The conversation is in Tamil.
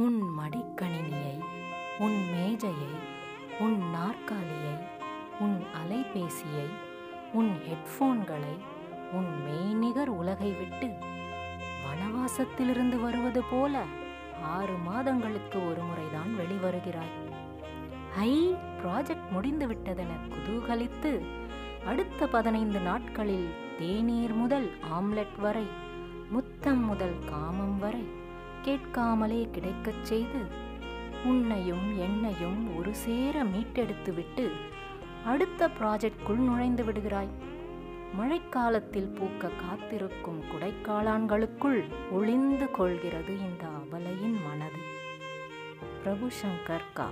உன் மடிக்கணினியை உன் மேஜையை உன் நாற்காலியை உன் அலைபேசியை உன் ஹெட்ஃபோன்களை உன் மெய்நிகர் உலகை விட்டு வனவாசத்திலிருந்து வருவது போல ஆறு மாதங்களுக்கு ஒரு முறைதான் வெளிவருகிறாய். ஐ ப்ராஜெக்ட் முடிந்து விட்டதென குதூகலித்து அடுத்த பதினைந்து நாட்களில் தேநீர் முதல் ஆம்லெட் வரை முத்தம் முதல் காமம் வரை கேட்காமலே கிடைக்கச் செய்து உன்னையும் என்னையும் ஒரு சேர மீட்டெடுத்துவிட்டு அடுத்த ப்ராஜெக்ட்குள் நுழைந்து விடுகிறாய். மழைக்காலத்தில் பூக்க காத்திருக்கும் குடைக்காளான்களுக்குள் ஒளிந்து கொள்கிறது இந்த அவலையின் மனது. பிரபு சங்கர் கா.